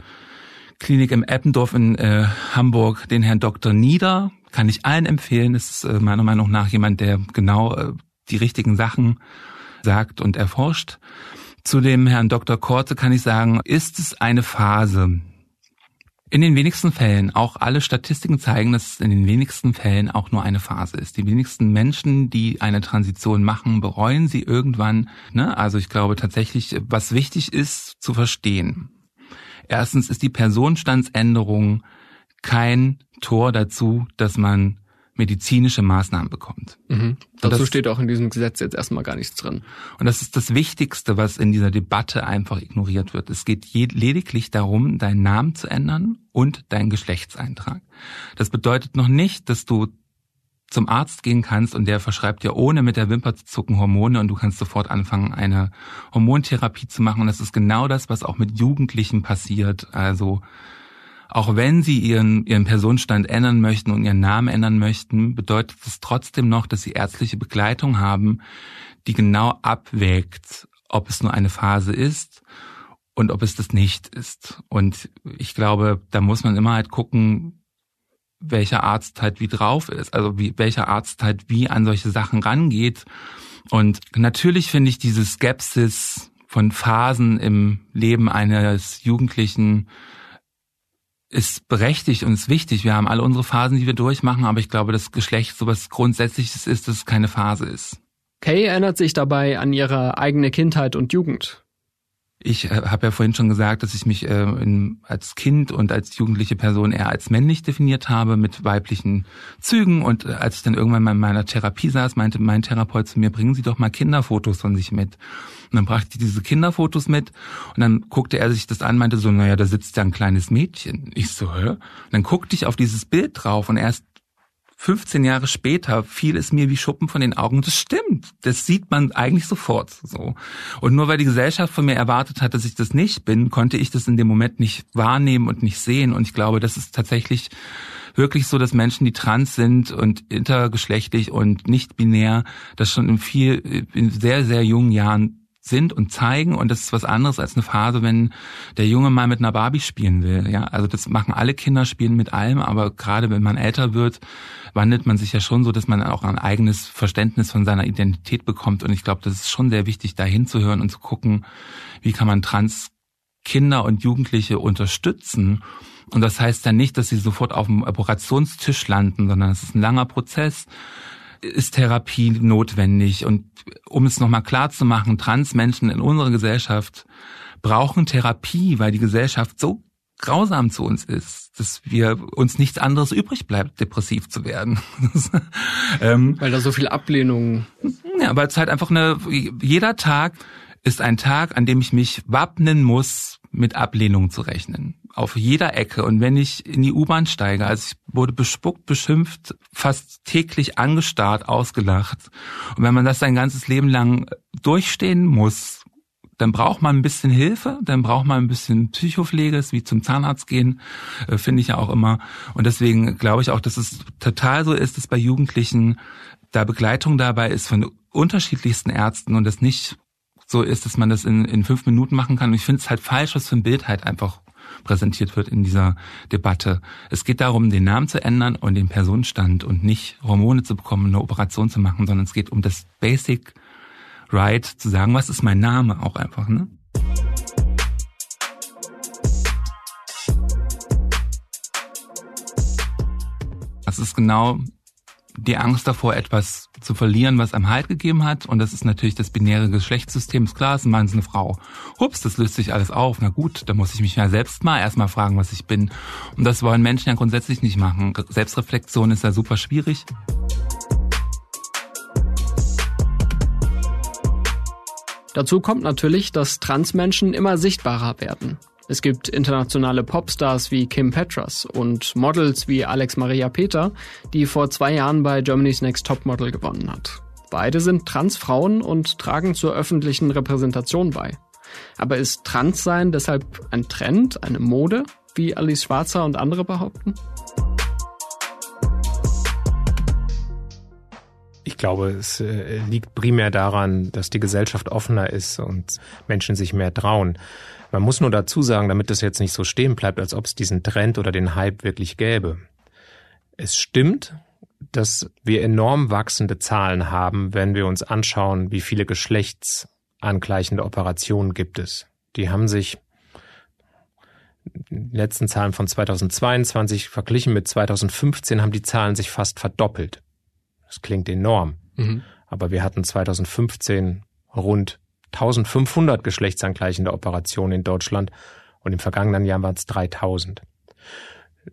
Klinik im Eppendorf in äh, Hamburg, den Herrn Dr. Nieder. Kann ich allen empfehlen. Das ist äh, meiner Meinung nach jemand, der genau äh, die richtigen Sachen sagt und erforscht. Zu dem Herrn Dr. Korte kann ich sagen, ist es eine Phase. In den wenigsten Fällen, auch alle Statistiken zeigen, dass es in den wenigsten Fällen auch nur eine Phase ist. Die wenigsten Menschen, die eine Transition machen, bereuen sie irgendwann. Ne? Also ich glaube tatsächlich, was wichtig ist zu verstehen. Erstens ist die Personenstandsänderung kein Tor dazu, dass man medizinische Maßnahmen bekommt. Mhm. Dazu steht auch in diesem Gesetz jetzt erstmal gar nichts drin. Und das ist das Wichtigste, was in dieser Debatte einfach ignoriert wird. Es geht lediglich darum, deinen Namen zu ändern und deinen Geschlechtseintrag. Das bedeutet noch nicht, dass du zum Arzt gehen kannst und der verschreibt dir ohne mit der Wimper zu zucken Hormone und du kannst sofort anfangen, eine Hormontherapie zu machen. Und das ist genau das, was auch mit Jugendlichen passiert. Also auch wenn sie ihren, ihren Personenstand ändern möchten und ihren Namen ändern möchten, bedeutet es trotzdem noch, dass sie ärztliche Begleitung haben, die genau abwägt, ob es nur eine Phase ist und ob es das nicht ist. Und ich glaube, da muss man immer halt gucken, welcher Arzt halt wie drauf ist, also wie, welcher Arzt halt wie an solche Sachen rangeht. Und natürlich finde ich diese Skepsis von Phasen im Leben eines Jugendlichen ist berechtigt und ist wichtig. Wir haben alle unsere Phasen, die wir durchmachen, aber ich glaube, dass Geschlecht sowas Grundsätzliches ist, dass es keine Phase ist. Kay erinnert sich dabei an ihre eigene Kindheit und Jugend. Ich äh, habe ja vorhin schon gesagt, dass ich mich äh, in, als Kind und als jugendliche Person eher als männlich definiert habe mit weiblichen Zügen. Und äh, als ich dann irgendwann mal in meiner Therapie saß, meinte mein Therapeut zu mir, bringen Sie doch mal Kinderfotos von sich mit. Und dann brachte ich diese Kinderfotos mit und dann guckte er sich das an, meinte so, naja, da sitzt ja ein kleines Mädchen. Ich so, hä? Und dann guckte ich auf dieses Bild drauf und erst 15 Jahre später fiel es mir wie Schuppen von den Augen. Das stimmt. Das sieht man eigentlich sofort so. Und nur weil die Gesellschaft von mir erwartet hat, dass ich das nicht bin, konnte ich das in dem Moment nicht wahrnehmen und nicht sehen. Und ich glaube, das ist tatsächlich wirklich so, dass Menschen, die trans sind und intergeschlechtlich und nicht binär, das schon in viel, in sehr, sehr jungen Jahren sind und zeigen und das ist was anderes als eine Phase, wenn der Junge mal mit einer Barbie spielen will. Ja, also das machen alle Kinder spielen mit allem, aber gerade wenn man älter wird, wandelt man sich ja schon so, dass man auch ein eigenes Verständnis von seiner Identität bekommt und ich glaube, das ist schon sehr wichtig, da hinzuhören und zu gucken, wie kann man trans Kinder und Jugendliche unterstützen. Und das heißt dann nicht, dass sie sofort auf dem Operationstisch landen, sondern es ist ein langer Prozess ist Therapie notwendig? Und um es nochmal klar zu machen, Transmenschen in unserer Gesellschaft brauchen Therapie, weil die Gesellschaft so grausam zu uns ist, dass wir uns nichts anderes übrig bleibt, depressiv zu werden. ähm, weil da so viel Ablehnung. Ja, aber es ist halt einfach eine, jeder Tag ist ein Tag, an dem ich mich wappnen muss, mit Ablehnung zu rechnen auf jeder Ecke. Und wenn ich in die U-Bahn steige, also ich wurde bespuckt, beschimpft, fast täglich angestarrt, ausgelacht. Und wenn man das sein ganzes Leben lang durchstehen muss, dann braucht man ein bisschen Hilfe, dann braucht man ein bisschen Psychopflege, wie zum Zahnarzt gehen, äh, finde ich ja auch immer. Und deswegen glaube ich auch, dass es total so ist, dass bei Jugendlichen da Begleitung dabei ist von unterschiedlichsten Ärzten und das nicht so ist, dass man das in, in fünf Minuten machen kann. Und ich finde es halt falsch, was für ein Bild halt einfach präsentiert wird in dieser Debatte. Es geht darum, den Namen zu ändern und den Personenstand und nicht Hormone zu bekommen, eine Operation zu machen, sondern es geht um das Basic Right zu sagen, was ist mein Name auch einfach, ne? Das ist genau die Angst davor, etwas zu verlieren, was einem Halt gegeben hat. Und das ist natürlich das binäre Geschlechtssystem. Ist klar, ist ein Mann, ist eine Frau. Hups, das löst sich alles auf. Na gut, da muss ich mich ja selbst mal erstmal fragen, was ich bin. Und das wollen Menschen ja grundsätzlich nicht machen. Selbstreflexion ist ja super schwierig. Dazu kommt natürlich, dass Transmenschen immer sichtbarer werden. Es gibt internationale Popstars wie Kim Petras und Models wie Alex Maria Peter, die vor zwei Jahren bei Germany's Next Topmodel gewonnen hat. Beide sind Transfrauen und tragen zur öffentlichen Repräsentation bei. Aber ist Transsein deshalb ein Trend, eine Mode, wie Alice Schwarzer und andere behaupten? Ich glaube, es äh, liegt primär daran, dass die Gesellschaft offener ist und Menschen sich mehr trauen. Man muss nur dazu sagen, damit das jetzt nicht so stehen bleibt, als ob es diesen Trend oder den Hype wirklich gäbe. Es stimmt, dass wir enorm wachsende Zahlen haben, wenn wir uns anschauen, wie viele geschlechtsangleichende Operationen gibt es. Die haben sich die letzten Zahlen von 2022 verglichen mit 2015 haben die Zahlen sich fast verdoppelt. Das klingt enorm. Mhm. Aber wir hatten 2015 rund 1500 geschlechtsangleichende Operationen in Deutschland und im vergangenen Jahr waren es 3000.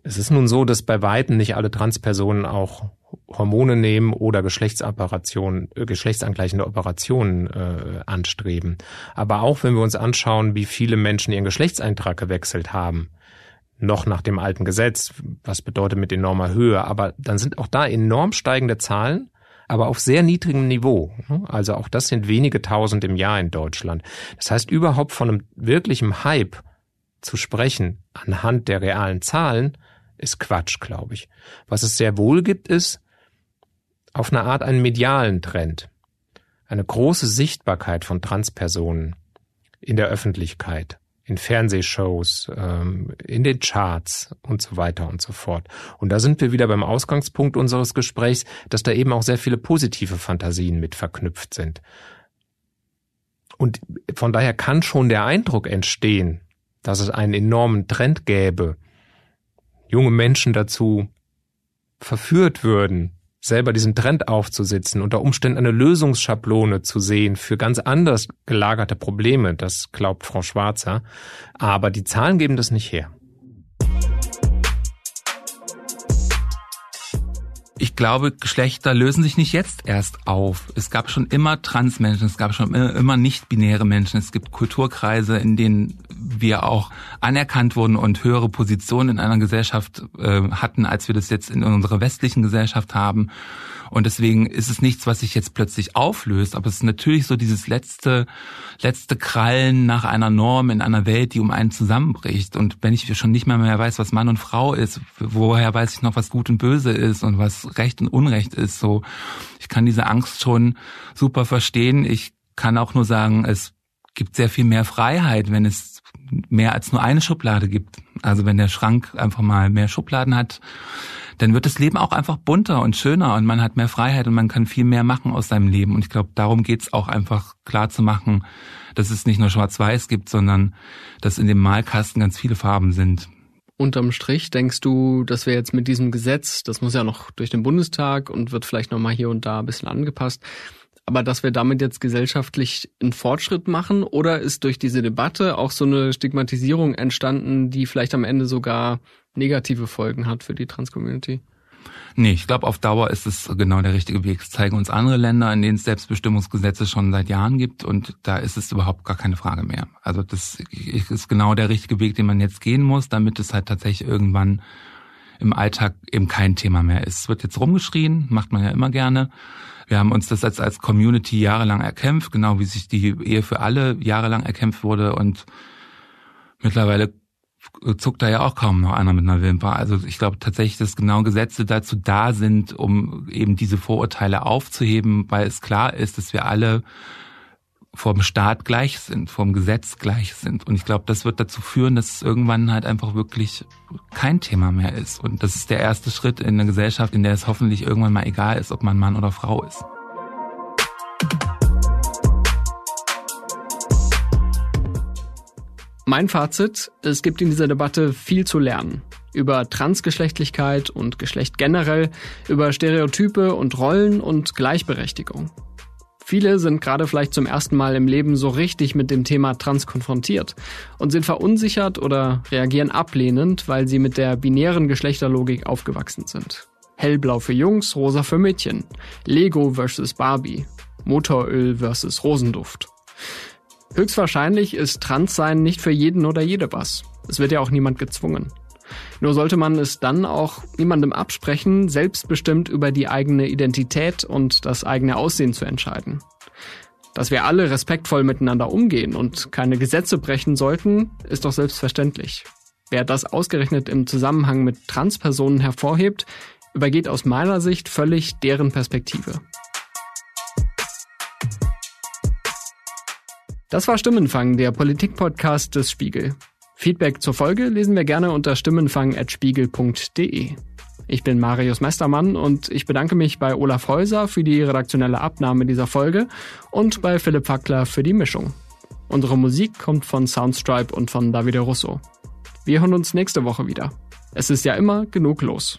Es ist nun so, dass bei Weitem nicht alle Transpersonen auch Hormone nehmen oder Geschlechtsoperationen, äh, geschlechtsangleichende Operationen äh, anstreben. Aber auch wenn wir uns anschauen, wie viele Menschen ihren Geschlechtseintrag gewechselt haben, noch nach dem alten Gesetz, was bedeutet mit enormer Höhe, aber dann sind auch da enorm steigende Zahlen aber auf sehr niedrigem Niveau. Also auch das sind wenige tausend im Jahr in Deutschland. Das heißt, überhaupt von einem wirklichen Hype zu sprechen anhand der realen Zahlen ist Quatsch, glaube ich. Was es sehr wohl gibt, ist auf eine Art einen medialen Trend. Eine große Sichtbarkeit von Transpersonen in der Öffentlichkeit, in Fernsehshows, ähm, in den Charts und so weiter und so fort. Und da sind wir wieder beim Ausgangspunkt unseres Gesprächs, dass da eben auch sehr viele positive Fantasien mit verknüpft sind. Und von daher kann schon der Eindruck entstehen, dass es einen enormen Trend gäbe, junge Menschen dazu verführt würden, selber diesen Trend aufzusitzen, unter Umständen eine Lösungsschablone zu sehen für ganz anders gelagerte Probleme, das glaubt Frau Schwarzer. Aber die Zahlen geben das nicht her. Ich glaube, Geschlechter lösen sich nicht jetzt erst auf. Es gab schon immer Transmenschen, es gab schon immer nicht-binäre Menschen. Es gibt Kulturkreise, in denen wir auch anerkannt wurden und höhere Positionen in einer Gesellschaft äh, hatten, als wir das jetzt in unserer westlichen Gesellschaft haben. Und deswegen ist es nichts, was sich jetzt plötzlich auflöst, aber es ist natürlich so dieses letzte, letzte Krallen nach einer Norm in einer Welt, die um einen zusammenbricht. Und wenn ich schon nicht mehr mehr weiß, was Mann und Frau ist, woher weiß ich noch, was gut und böse ist und was Recht und Unrecht ist, so. Ich kann diese Angst schon super verstehen. Ich kann auch nur sagen, es gibt sehr viel mehr Freiheit, wenn es mehr als nur eine Schublade gibt. Also wenn der Schrank einfach mal mehr Schubladen hat, dann wird das Leben auch einfach bunter und schöner und man hat mehr Freiheit und man kann viel mehr machen aus seinem Leben. Und ich glaube, darum geht's auch einfach klar zu machen, dass es nicht nur Schwarz-Weiß gibt, sondern dass in dem Malkasten ganz viele Farben sind. Unterm Strich denkst du, dass wir jetzt mit diesem Gesetz, das muss ja noch durch den Bundestag und wird vielleicht nochmal hier und da ein bisschen angepasst, aber dass wir damit jetzt gesellschaftlich einen Fortschritt machen oder ist durch diese Debatte auch so eine Stigmatisierung entstanden, die vielleicht am Ende sogar negative Folgen hat für die Trans-Community? Nee, ich glaube, auf Dauer ist es genau der richtige Weg. Es zeigen uns andere Länder, in denen es Selbstbestimmungsgesetze schon seit Jahren gibt und da ist es überhaupt gar keine Frage mehr. Also das ist genau der richtige Weg, den man jetzt gehen muss, damit es halt tatsächlich irgendwann im Alltag eben kein Thema mehr ist. Es wird jetzt rumgeschrien, macht man ja immer gerne. Wir haben uns das als, als Community jahrelang erkämpft, genau wie sich die Ehe für alle jahrelang erkämpft wurde und mittlerweile zuckt da ja auch kaum noch einer mit einer Wimper. Also ich glaube tatsächlich, dass genau Gesetze dazu da sind, um eben diese Vorurteile aufzuheben, weil es klar ist, dass wir alle vom Staat gleich sind, vom Gesetz gleich sind. Und ich glaube, das wird dazu führen, dass es irgendwann halt einfach wirklich kein Thema mehr ist. Und das ist der erste Schritt in einer Gesellschaft, in der es hoffentlich irgendwann mal egal ist, ob man Mann oder Frau ist. Mein Fazit, es gibt in dieser Debatte viel zu lernen. Über Transgeschlechtlichkeit und Geschlecht generell, über Stereotype und Rollen und Gleichberechtigung. Viele sind gerade vielleicht zum ersten Mal im Leben so richtig mit dem Thema Trans konfrontiert und sind verunsichert oder reagieren ablehnend, weil sie mit der binären Geschlechterlogik aufgewachsen sind. Hellblau für Jungs, rosa für Mädchen. Lego versus Barbie. Motoröl versus Rosenduft. Höchstwahrscheinlich ist Transsein nicht für jeden oder jede was. Es wird ja auch niemand gezwungen. Nur sollte man es dann auch niemandem absprechen, selbstbestimmt über die eigene Identität und das eigene Aussehen zu entscheiden. Dass wir alle respektvoll miteinander umgehen und keine Gesetze brechen sollten, ist doch selbstverständlich. Wer das ausgerechnet im Zusammenhang mit Transpersonen hervorhebt, übergeht aus meiner Sicht völlig deren Perspektive. Das war Stimmenfang, der Politik-Podcast des Spiegel. Feedback zur Folge lesen wir gerne unter stimmenfang.spiegel.de. Ich bin Marius Mestermann und ich bedanke mich bei Olaf Häuser für die redaktionelle Abnahme dieser Folge und bei Philipp Fackler für die Mischung. Unsere Musik kommt von Soundstripe und von Davide Russo. Wir hören uns nächste Woche wieder. Es ist ja immer genug los.